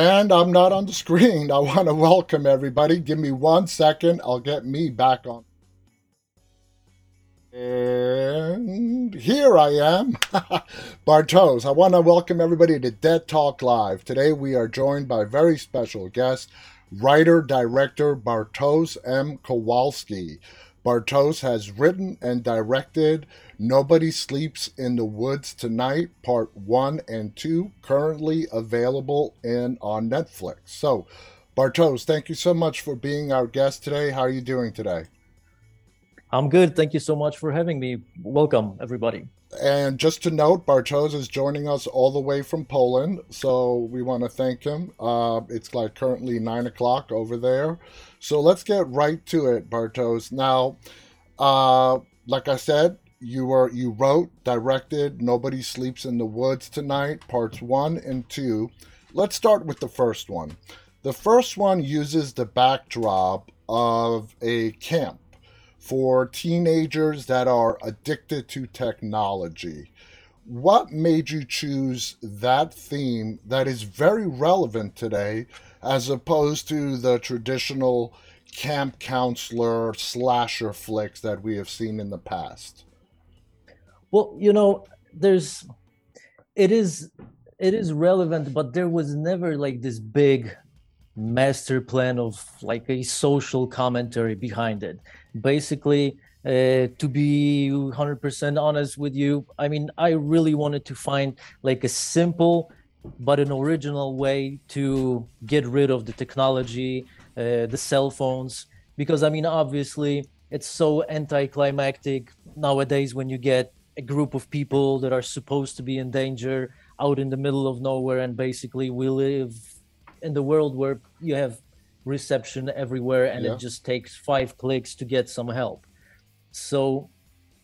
And I'm not on the screen. I want to welcome everybody. Give me one second. I'll get me back on. And here I am, Bartosz. I want to welcome everybody to Dead Talk Live. Today we are joined by a very special guest, writer director Bartosz M. Kowalski. Bartosz has written and directed Nobody Sleeps in the Woods Tonight, Part 1 and 2, currently available in on Netflix. So, Bartosz, thank you so much for being our guest today. How are you doing today? I'm good. Thank you so much for having me. Welcome, everybody. And just to note, Bartosz is joining us all the way from Poland, so we want to thank him. Uh, it's like currently nine o'clock over there, so let's get right to it, Bartosz. Now, uh, like I said, you were you wrote, directed "Nobody Sleeps in the Woods Tonight" parts one and two. Let's start with the first one. The first one uses the backdrop of a camp for teenagers that are addicted to technology. What made you choose that theme that is very relevant today as opposed to the traditional camp counselor slasher flicks that we have seen in the past? Well, you know, there's it is it is relevant, but there was never like this big master plan of like a social commentary behind it basically uh, to be 100% honest with you i mean i really wanted to find like a simple but an original way to get rid of the technology uh, the cell phones because i mean obviously it's so anticlimactic nowadays when you get a group of people that are supposed to be in danger out in the middle of nowhere and basically we live in the world where you have reception everywhere and yeah. it just takes five clicks to get some help. So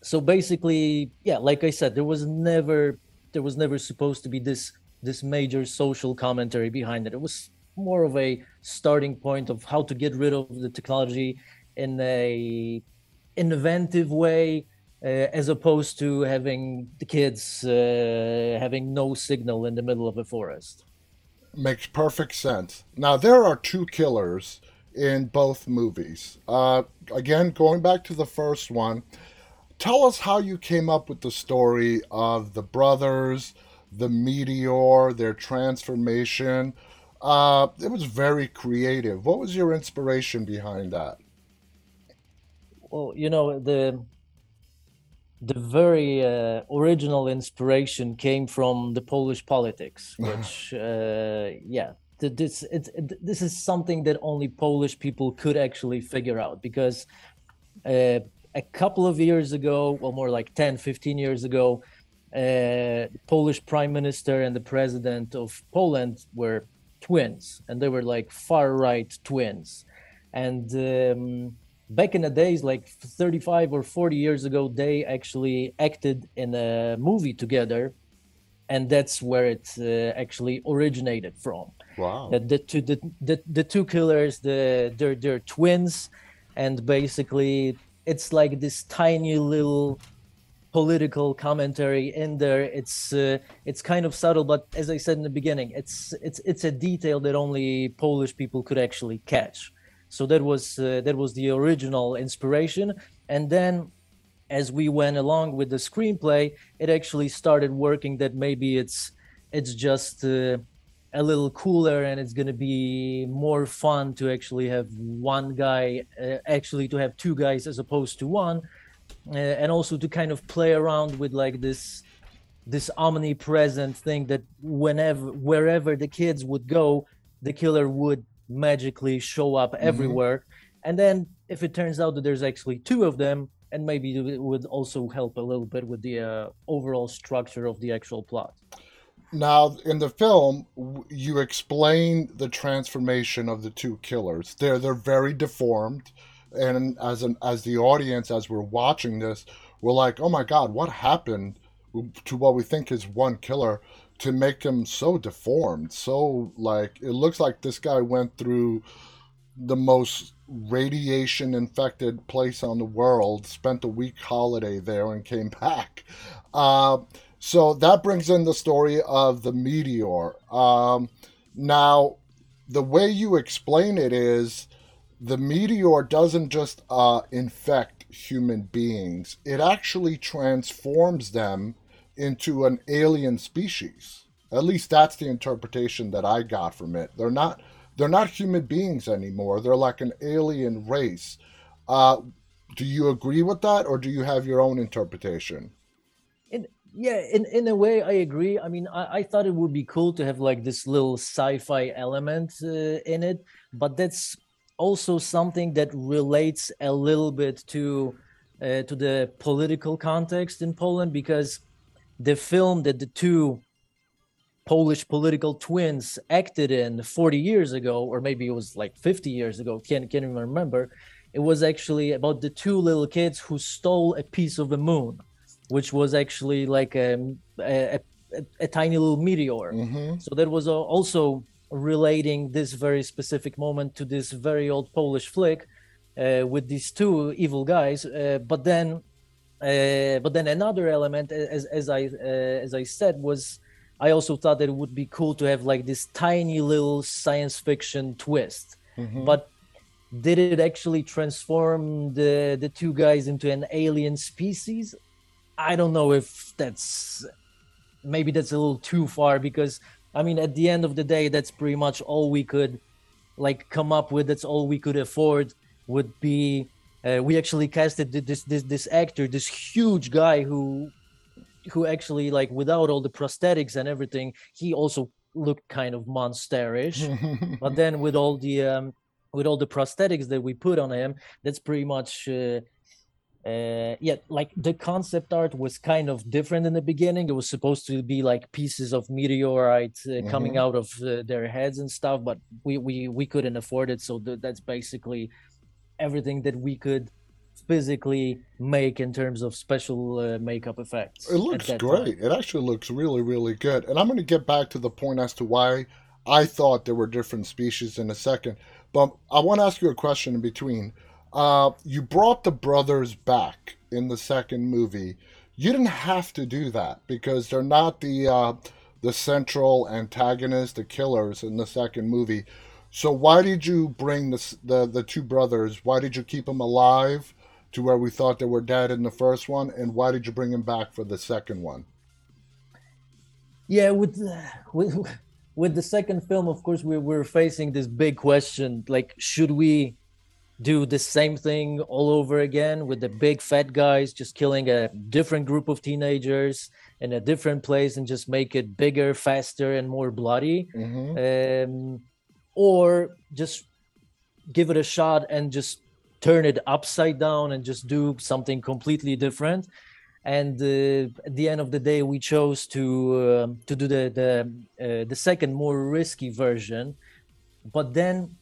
so basically yeah like i said there was never there was never supposed to be this this major social commentary behind it. It was more of a starting point of how to get rid of the technology in a inventive way uh, as opposed to having the kids uh, having no signal in the middle of a forest makes perfect sense. Now there are two killers in both movies. Uh, again, going back to the first one, tell us how you came up with the story of the brothers, the meteor, their transformation. Uh, it was very creative. What was your inspiration behind that? Well, you know the the very uh, original inspiration came from the Polish politics, which, uh, yeah, this it, this is something that only Polish people could actually figure out because uh, a couple of years ago, well, more like 10, 15 years ago, uh, the Polish prime minister and the president of Poland were twins, and they were like far right twins, and. Um, back in the days like 35 or 40 years ago they actually acted in a movie together and that's where it uh, actually originated from. Wow. The, the two the, the, the two killers the they're, they're twins and basically it's like this tiny little political commentary in there. It's uh, it's kind of subtle but as i said in the beginning it's it's it's a detail that only polish people could actually catch so that was uh, that was the original inspiration. And then as we went along with the screenplay it actually started working that maybe it's it's just uh, a little cooler and it's going to be more fun to actually have one guy uh, actually to have two guys as opposed to one. Uh, and also to kind of play around with like this this omnipresent thing that whenever wherever the kids would go the killer would magically show up mm-hmm. everywhere. And then if it turns out that there's actually two of them, and maybe it would also help a little bit with the uh, overall structure of the actual plot. Now, in the film, you explain the transformation of the two killers. They're they're very deformed, and as an as the audience, as we're watching this, we're like, "Oh my God, what happened to what we think is one killer?" To make him so deformed, so like it looks like this guy went through the most radiation infected place on the world, spent a week holiday there and came back. Uh, so that brings in the story of the meteor. Um, Now, the way you explain it is the meteor doesn't just uh, infect human beings, it actually transforms them into an alien species. At least that's the interpretation that I got from it. They're not they're not human beings anymore. They're like an alien race. Uh, do you agree with that, or do you have your own interpretation? In, yeah, in, in a way, I agree. I mean, I, I thought it would be cool to have like this little sci-fi element uh, in it, but that's also something that relates a little bit to uh, to the political context in Poland because the film that the two Polish political twins acted in 40 years ago, or maybe it was like 50 years ago, can't, can't even remember. It was actually about the two little kids who stole a piece of the moon, which was actually like a, a, a, a tiny little meteor. Mm-hmm. So that was also relating this very specific moment to this very old Polish flick uh, with these two evil guys. Uh, but then, uh, but then another element, as, as I uh, as I said, was I also thought that it would be cool to have like this tiny little science fiction twist. Mm-hmm. But did it actually transform the the two guys into an alien species? I don't know if that's maybe that's a little too far because I mean at the end of the day that's pretty much all we could like come up with that's all we could afford would be uh, we actually casted this this this actor this huge guy who who actually like without all the prosthetics and everything, he also looked kind of monsterish. but then with all the um, with all the prosthetics that we put on him, that's pretty much. Uh, uh, yeah, like the concept art was kind of different in the beginning. It was supposed to be like pieces of meteorite uh, mm-hmm. coming out of uh, their heads and stuff, but we we we couldn't afford it. So th- that's basically everything that we could physically make in terms of special uh, makeup effects. It looks great. Time. It actually looks really, really good. And I'm going to get back to the point as to why I thought there were different species in a second. But I want to ask you a question in between. Uh, you brought the brothers back in the second movie. You didn't have to do that because they're not the uh, the central antagonist, the killers in the second movie. So why did you bring the, the the two brothers? Why did you keep them alive? to where we thought they were dead in the first one, and why did you bring them back for the second one? Yeah, with with with the second film, of course, we were facing this big question: like, should we do the same thing all over again with the big fat guys just killing a different group of teenagers in a different place and just make it bigger, faster, and more bloody, mm-hmm. um, or just give it a shot and just turn it upside down and just do something completely different and uh, at the end of the day we chose to uh, to do the the, uh, the second more risky version but then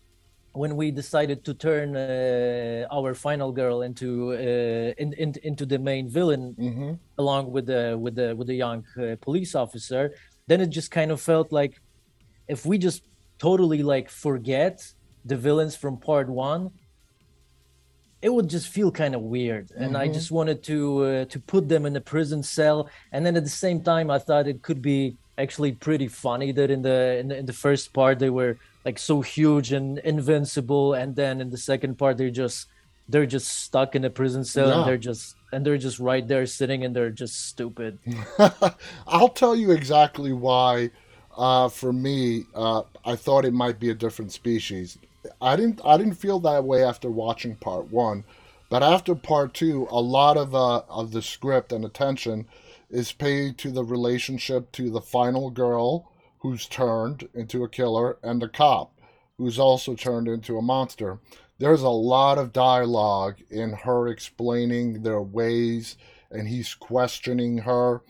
when we decided to turn uh, our final girl into uh, in, in, into the main villain mm-hmm. along with the with the with the young uh, police officer then it just kind of felt like if we just totally like forget the villains from part 1 it would just feel kind of weird and mm-hmm. i just wanted to uh, to put them in a prison cell and then at the same time i thought it could be actually pretty funny that in the in the, in the first part they were like so huge and invincible and then in the second part they're just they're just stuck in a prison cell yeah. and they're just and they're just right there sitting and they're just stupid i'll tell you exactly why uh, for me uh, i thought it might be a different species I didn't I didn't feel that way after watching part one, but after part two, a lot of uh, of the script and attention is paid to the relationship to the final girl who's turned into a killer and the cop who's also turned into a monster. There's a lot of dialogue in her explaining their ways and he's questioning her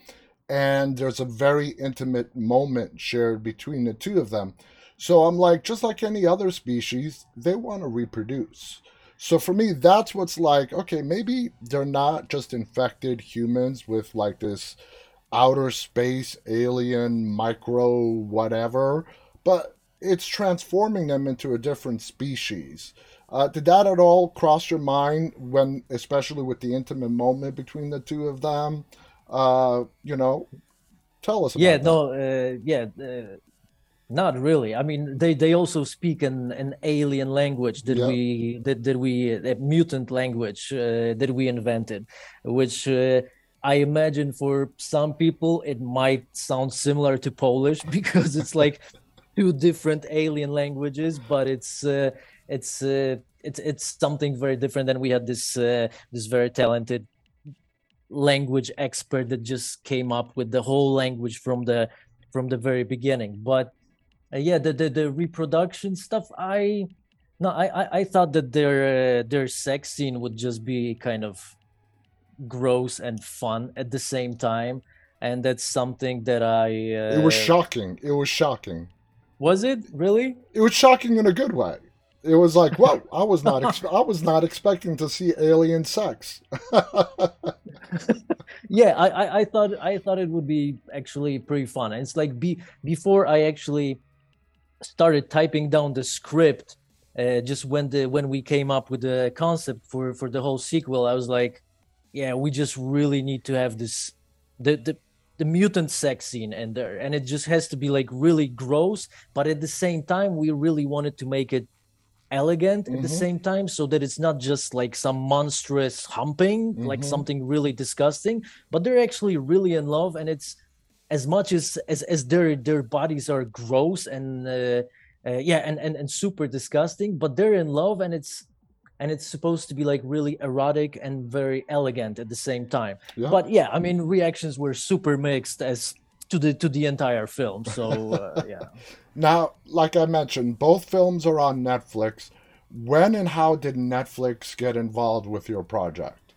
and there's a very intimate moment shared between the two of them so I'm like, just like any other species, they want to reproduce. So for me, that's what's like, okay, maybe they're not just infected humans with like this outer space alien micro whatever, but it's transforming them into a different species. Uh, did that at all cross your mind when, especially with the intimate moment between the two of them? Uh, you know, tell us. yeah, that. no, uh, yeah. Uh, Not really. I mean, they, they also speak an, an alien language that Yeah. we that, that we a mutant language uh, that we invented, which uh, I imagine for some people it might sound similar to Polish because it's like two different alien languages, but it's uh, it's uh, it's it's something very different. And we had this uh, this very talented language expert that just came up with the whole language from the from the very beginning. But uh, yeah, the, the the reproduction stuff, I no, I I, I thought that their uh, their sex scene would just be kind of gross and fun at the same time, and that's something that I uh, It was shocking. It was shocking. was it really? It was shocking in a good way. It was like, whoa! I was not. I was not expecting to see alien sex. yeah I, I i thought i thought it would be actually pretty fun it's like be before i actually started typing down the script uh, just when the when we came up with the concept for for the whole sequel i was like yeah we just really need to have this the the the mutant sex scene in there and it just has to be like really gross but at the same time we really wanted to make it elegant at the Mhm. same time so that it's not just like some monstrous humping like Mhm. something really disgusting but they're actually really in love and it's as much as as, as their their bodies are gross and uh, uh, yeah and, and and super disgusting but they're in love and it's and it's supposed to be like really erotic and very elegant at the same time Yeah. but yeah i mean reactions were super mixed as to the to the entire film so uh, yeah Now, like I mentioned, both films are on Netflix. When and how did Netflix get involved with your project?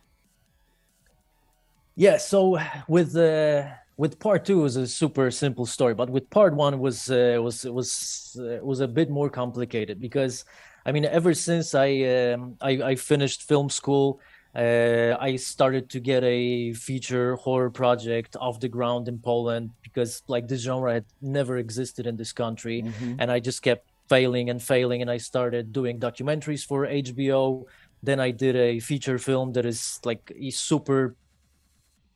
Yeah, so with uh, with part two was a super simple story, but with part one was uh, was was uh, was a bit more complicated because I mean ever since I um, I, I finished film school, uh, I started to get a feature horror project off the ground in Poland because like this genre had never existed in this country, and I just kept failing and failing, and I started doing documentaries for HBO. Then I did a feature film that is like a super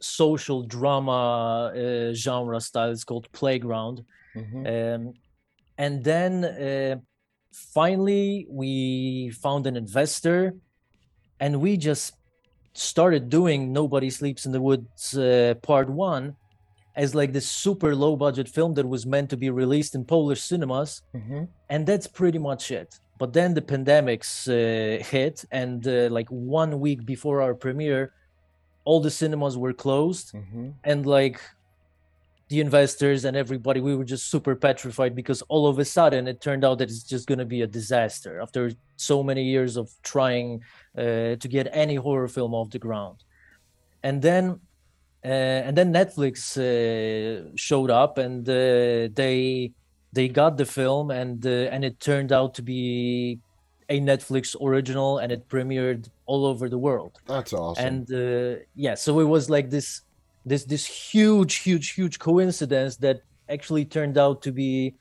social drama uh, genre style. It's called Playground. Mhm. Um, and then uh, finally, we found an investor and we just started doing Nobody Sleeps in the Woods uh, Part One as like this super low budget film that was meant to be released in Polish cinemas Mhm. and that's pretty much it but then the pandemics uh, hit and uh, like one week before our premiere all the cinemas were closed Mhm. and like the investors and everybody we were just super petrified because all of a sudden it turned out that it's just going to be a disaster after so many years of trying uh, to get any horror film off the ground and then uh, and then netflix uh, showed up and uh, they they got the film and uh, and it turned out to be a netflix original and it premiered all over the world That's awesome. and uh, yeah so it was like this this this huge huge huge coincidence that actually turned out to be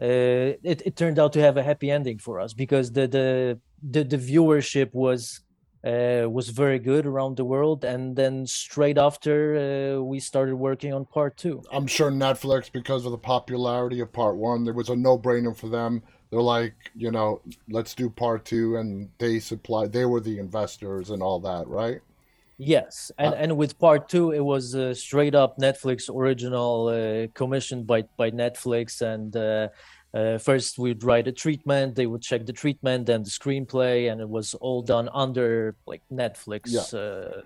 uh, it, it turned out to have a happy ending for us because the the the, the viewership was uh, was very good around the world and then straight after uh, we started working on part two I'm sure Netflix, because of the popularity of part one, there was a no brainer for them. They're like, you know, let's do part two, and they supply. They were the investors and all that, right? Yes, and Uh, and with part two, it was uh, straight up Netflix original, uh, commissioned by by Netflix. And uh, uh, first, we'd write a treatment. They would check the treatment, then the screenplay, and it was all done under like Netflix. Yeah. Uh,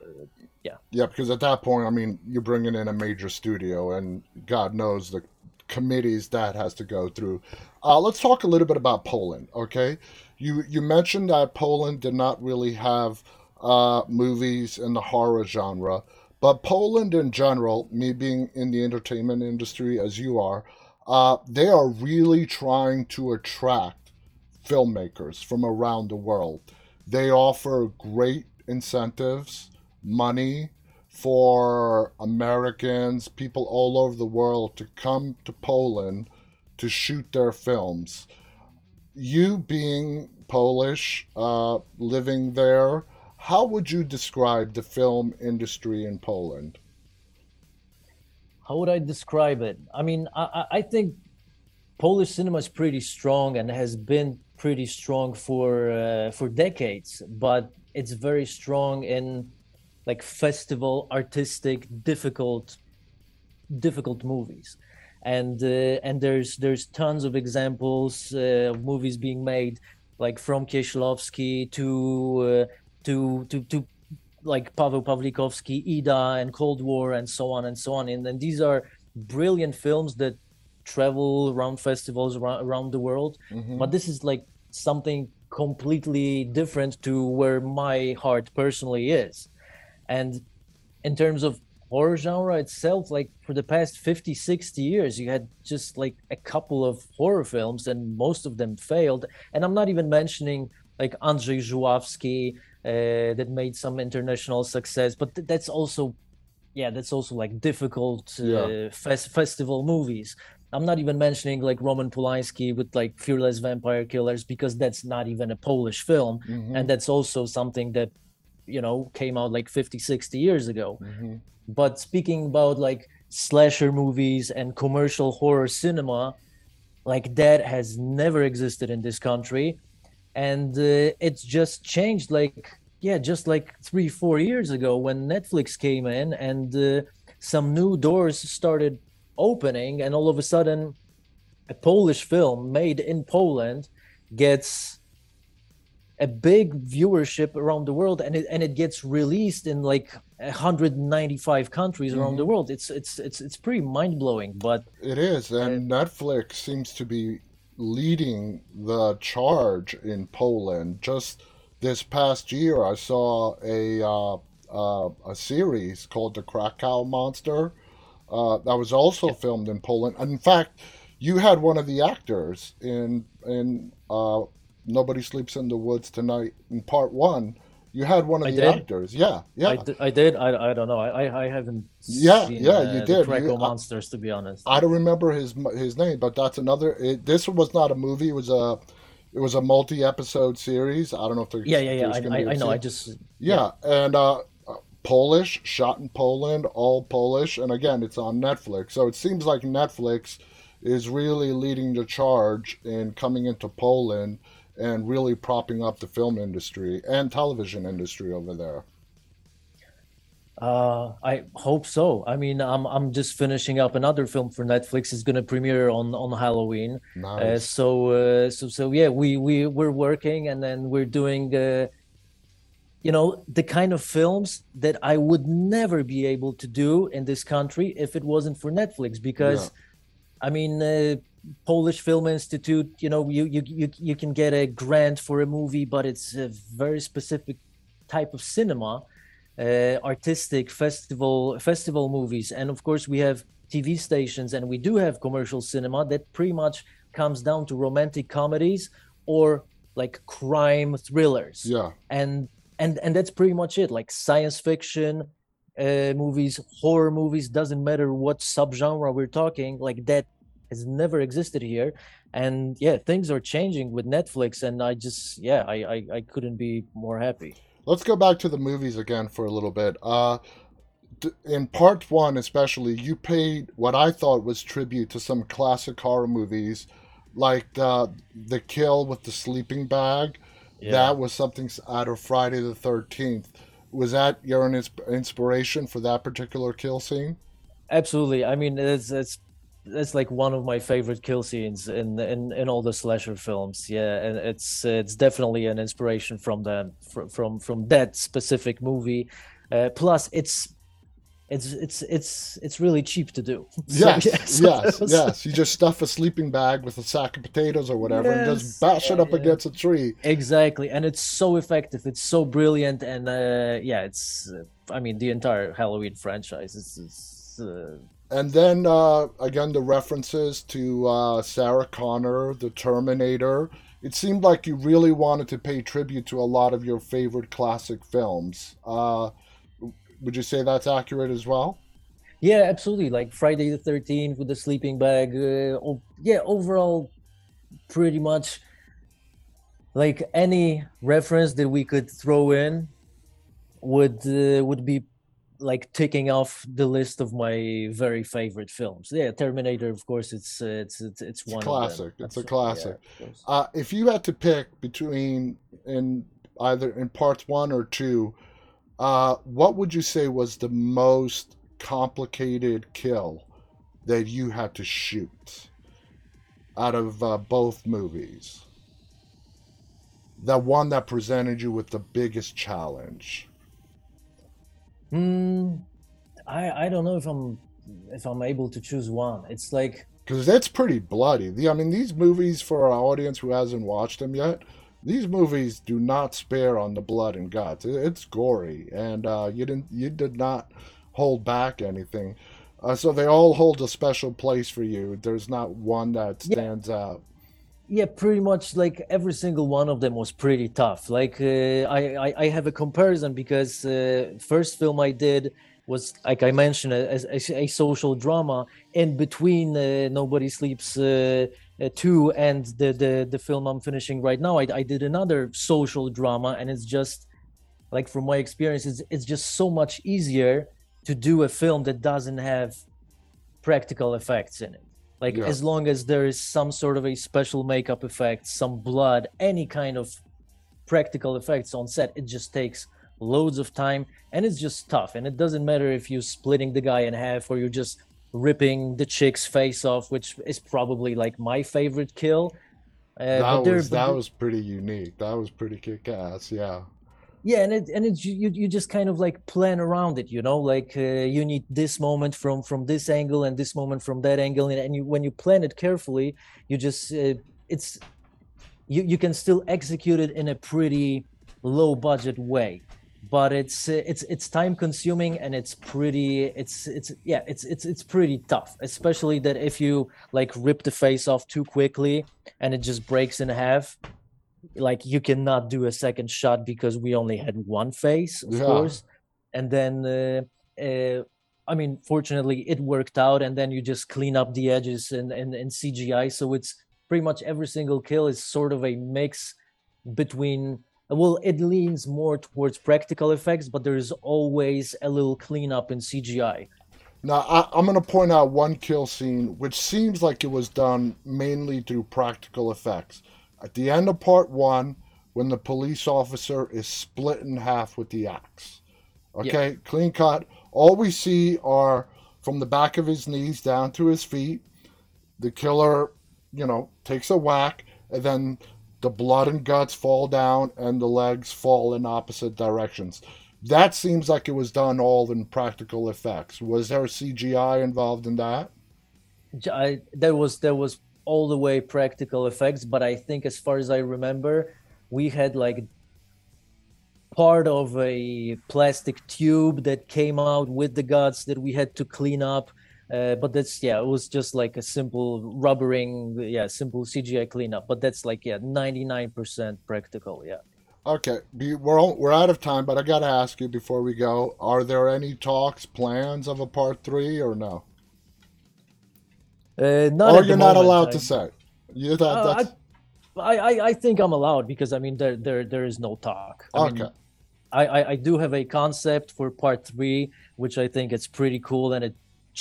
Yeah, because at that point, I mean, you're bringing in a major studio, and God knows the committees that has to go through. Uh, let's talk a little bit about Poland, okay? You you mentioned that Poland did not really have uh, movies in the horror genre, but Poland in general, me being in the entertainment industry as you are, uh, they are really trying to attract filmmakers from around the world. They offer great incentives, money for Americans, people all over the world to come to Poland to shoot their films. You being Polish, uh, living there, how would you describe the film industry in Poland? how would I describe it? I mean, I, I- think Polish cinema is pretty strong and has been pretty strong for uh, for decades, but it's very strong in like festival, artistic, difficult, difficult movies, and uh, and there's there's tons of examples uh, of movies being made like from Kieślowski to uh, to to to like Paweł Pawlikowski, Ida, and Cold War, and so on and so on. And then these are brilliant films that travel around festivals around, around the world. Mm-hmm. But this is like something completely different to where my heart personally is. And in terms of horror genre itself, like for the past 50, 60 years, you had just like a couple of horror films and most of them failed. And I'm not even mentioning like Andrzej Żuławski uh, that made some international success, but th- that's also, yeah, that's also like difficult uh, yeah. fes- festival movies. I'm not even mentioning like Roman Polanski with like Fearless Vampire Killers because that's not even a Polish film. Mm-hmm. And that's also something that, you know, came out like 50, 60 years ago. Mm-hmm. But speaking about like slasher movies and commercial horror cinema, like that has never existed in this country. And uh, it's just changed like, yeah, just like three, four years ago when Netflix came in and uh, some new doors started opening and all of a sudden a polish film made in poland gets a big viewership around the world and it and it gets released in like 195 countries around mm-hmm. the world it's it's it's it's pretty mind-blowing but it is and uh, netflix seems to be leading the charge in poland just this past year i saw a uh, uh, a series called the krakow monster uh, that was also filmed in Poland. In fact, you had one of the actors in in uh, Nobody Sleeps in the Woods Tonight in part one. You had one of I the did? actors. Yeah, yeah. I, d- I did. I, I don't know. I, I haven't. Yeah, seen, yeah. Uh, you did. Krakow Monsters, to be honest. I don't remember his his name, but that's another. It, this was not a movie. It was a. It was a multi-episode series. I don't know if there's. Yeah, yeah, yeah. I, I, I know. I just. Yeah, yeah. and uh, Polish, shot in Poland, all Polish, and again, it's on Netflix. So it seems like Netflix is really leading the charge in coming into Poland and really propping up the film industry and television industry over there. Uh, I hope so. I mean, I'm I'm just finishing up another film for Netflix. It's going to premiere on on Halloween. Nice. Uh, so uh, so so yeah, we we we're working and then we're doing uh, you know the kind of films that i would never be able to do in this country if it wasn't for netflix because yeah. i mean uh, polish film institute you know you, you you you can get a grant for a movie but it's a very specific type of cinema uh, artistic festival festival movies. And of course we have tv stations and we do have commercial cinema that pretty much comes down to romantic comedies or like crime thrillers. Yeah. And and and that's pretty much it like science fiction uh, movies horror movies doesn't matter what subgenre we're talking like that has never existed here and yeah things are changing with netflix and i just yeah i i, I couldn't be more happy let's go back to the movies again for a little bit uh in part one especially you paid what i thought was tribute to some classic horror movies like the the kill with the sleeping bag yeah. That was something out of Friday the 13th. Was that your inspiration for that particular kill scene? Absolutely. I mean, it's it's it's like one of my favorite kill scenes in in, in all the slasher films. Yeah, and it's it's definitely an inspiration from that from from that specific movie. Uh, plus, it's it's it's it's it's really cheap to do. So, yes, yes, yes, yes. You just stuff a sleeping bag with a sack of potatoes or whatever, yes, and just bash yeah, it up yeah. against a tree. Exactly, and it's so effective. It's so brilliant, and uh, yeah, it's. Uh, I mean, the entire Halloween franchise is. is uh... and then uh, again, the references to uh, Sarah Connor, the Terminator. It seemed like you really wanted to pay tribute to a lot of your favorite classic films. Uh, would you say that's accurate as well? Yeah, absolutely. Like Friday the Thirteenth with the sleeping bag. Uh, yeah, overall, pretty much like any reference that we could throw in would uh, would be like ticking off the list of my very favorite films. Yeah, Terminator, of course, it's uh, it's it's it's, It's one classic. Of them. It's a classic. yeah. Uh, if you had to pick between in either in parts one or two, uh, what would you say was the most complicated kill that you had to shoot out of uh, both movies? The one that presented you with the biggest challenge. Hmm, I I don't know if I'm if I'm able to choose one. It's like Because that's pretty bloody. The, I mean, these movies, for our audience who hasn't watched them yet, these movies do not spare on the blood and guts. It, it's gory, and uh, you didn't, you did not hold back anything. Uh, so they all hold a special place for you. There's not one that Yeah. stands out. Yeah, pretty much like every single one of them was pretty tough. Like uh, I, I, I have a comparison because uh, first film I did was like I mentioned a, a, a social drama. In between uh, Nobody Sleeps uh, uh, two and the, the the film I'm finishing right now, I, I did another social drama, and it's just like from my experience, it's it's just so much easier to do a film that doesn't have practical effects in it like Yeah. as long as there is some sort of a special makeup effect some blood any kind of practical effects on set it just takes loads of time and it's just tough and it doesn't matter if you're splitting the guy in half or you're just ripping the chick's face off which is probably like my favorite kill uh, that was that was pretty unique. That was pretty kick ass. Yeah. Yeah and it and it's you you just kind of like plan around it you know? Like uh, you need this moment from from this angle and this moment from that angle and, and you when you plan it carefully you just uh, it's you you can still execute it in a pretty low budget way but it's uh, it's it's time consuming and it's pretty it's it's yeah it's it's it's pretty tough especially that if you like rip the face off too quickly and it just breaks in half like you cannot do a second shot because we only had one face of Yeah. course and then uh, uh, i mean fortunately it worked out and then you just clean up the edges in, in, in cgi so it's pretty much every single kill is sort of a mix between well it leans more towards practical effects but there's always a little cleanup in cgi Now, I, I'm going to point out one kill scene which seems like it was done mainly through practical effects. At the end of part one, when the police officer is split in half with the axe. Okay, clean cut. All we see are from the back of his knees down to his feet. The killer, you know, takes a whack, and then the blood and guts fall down, and the legs fall in opposite directions. That seems like it was done all in practical effects. Was there CGI involved in that? I, there was there was all the way practical effects but i think as far as i remember we had like part of a plastic tube that came out with the guts that we had to clean up uh, but that's yeah it was just like a simple rubbering yeah simple cgi cleanup but that's like yeah 99% practical yeah Okay, we- we're all, we're out of time, but I got to ask you before we go: Are there any talks, plans of a part three, or no? Uh, not or you're not moment, allowed I- to say. You that, Uh, I, I I think I'm allowed because I mean there there there is no talk. I mean, okay. I, I, I do have a concept for part three, which I think it's pretty cool, and it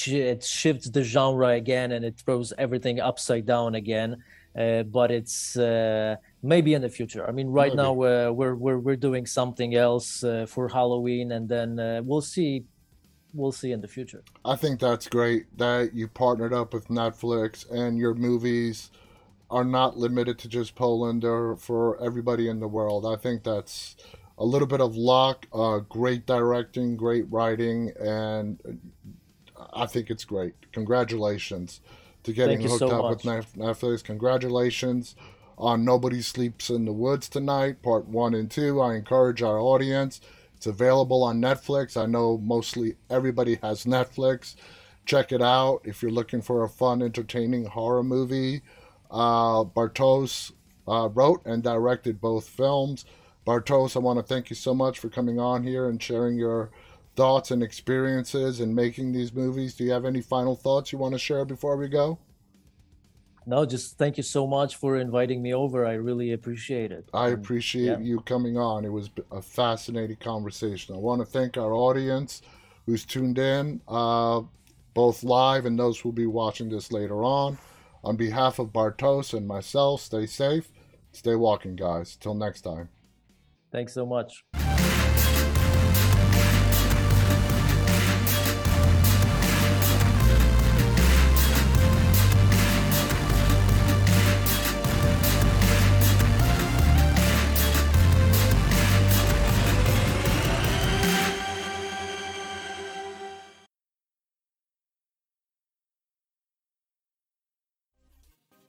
it shifts the genre again, and it throws everything upside down again. Uh, but it's uh, maybe in the future. I mean, right Maybe. now uh, we're we're we're doing something else uh, for Halloween, and then uh, we'll see. We'll see in the future. I think that's great that you partnered up with Netflix and your movies are not limited to just Poland or for everybody in the world. I think that's a little bit of luck, uh, great directing, great writing, and I think it's great. Congratulations to getting hooked so up with much. Nef- Netflix. Congratulations on Nobody Sleeps in the Woods tonight, part one and two. I encourage our audience. It's available on Netflix. I know mostly everybody has Netflix. Check it out if you're looking for a fun, entertaining horror movie. Uh, Bartosz uh, wrote and directed both films. Bartosz, I want to thank you so much for coming on here and sharing your thoughts and experiences in making these movies. Do you have any final thoughts you want to share before we go? No, just thank you so much for inviting me over. I really appreciate it. I appreciate yeah. you coming on. It was a fascinating conversation. I want to thank our audience who's tuned in, uh, both live and those who will be watching this later on. On behalf of Bartosz and myself, stay safe, stay walking, guys. Till next time. Thanks so much.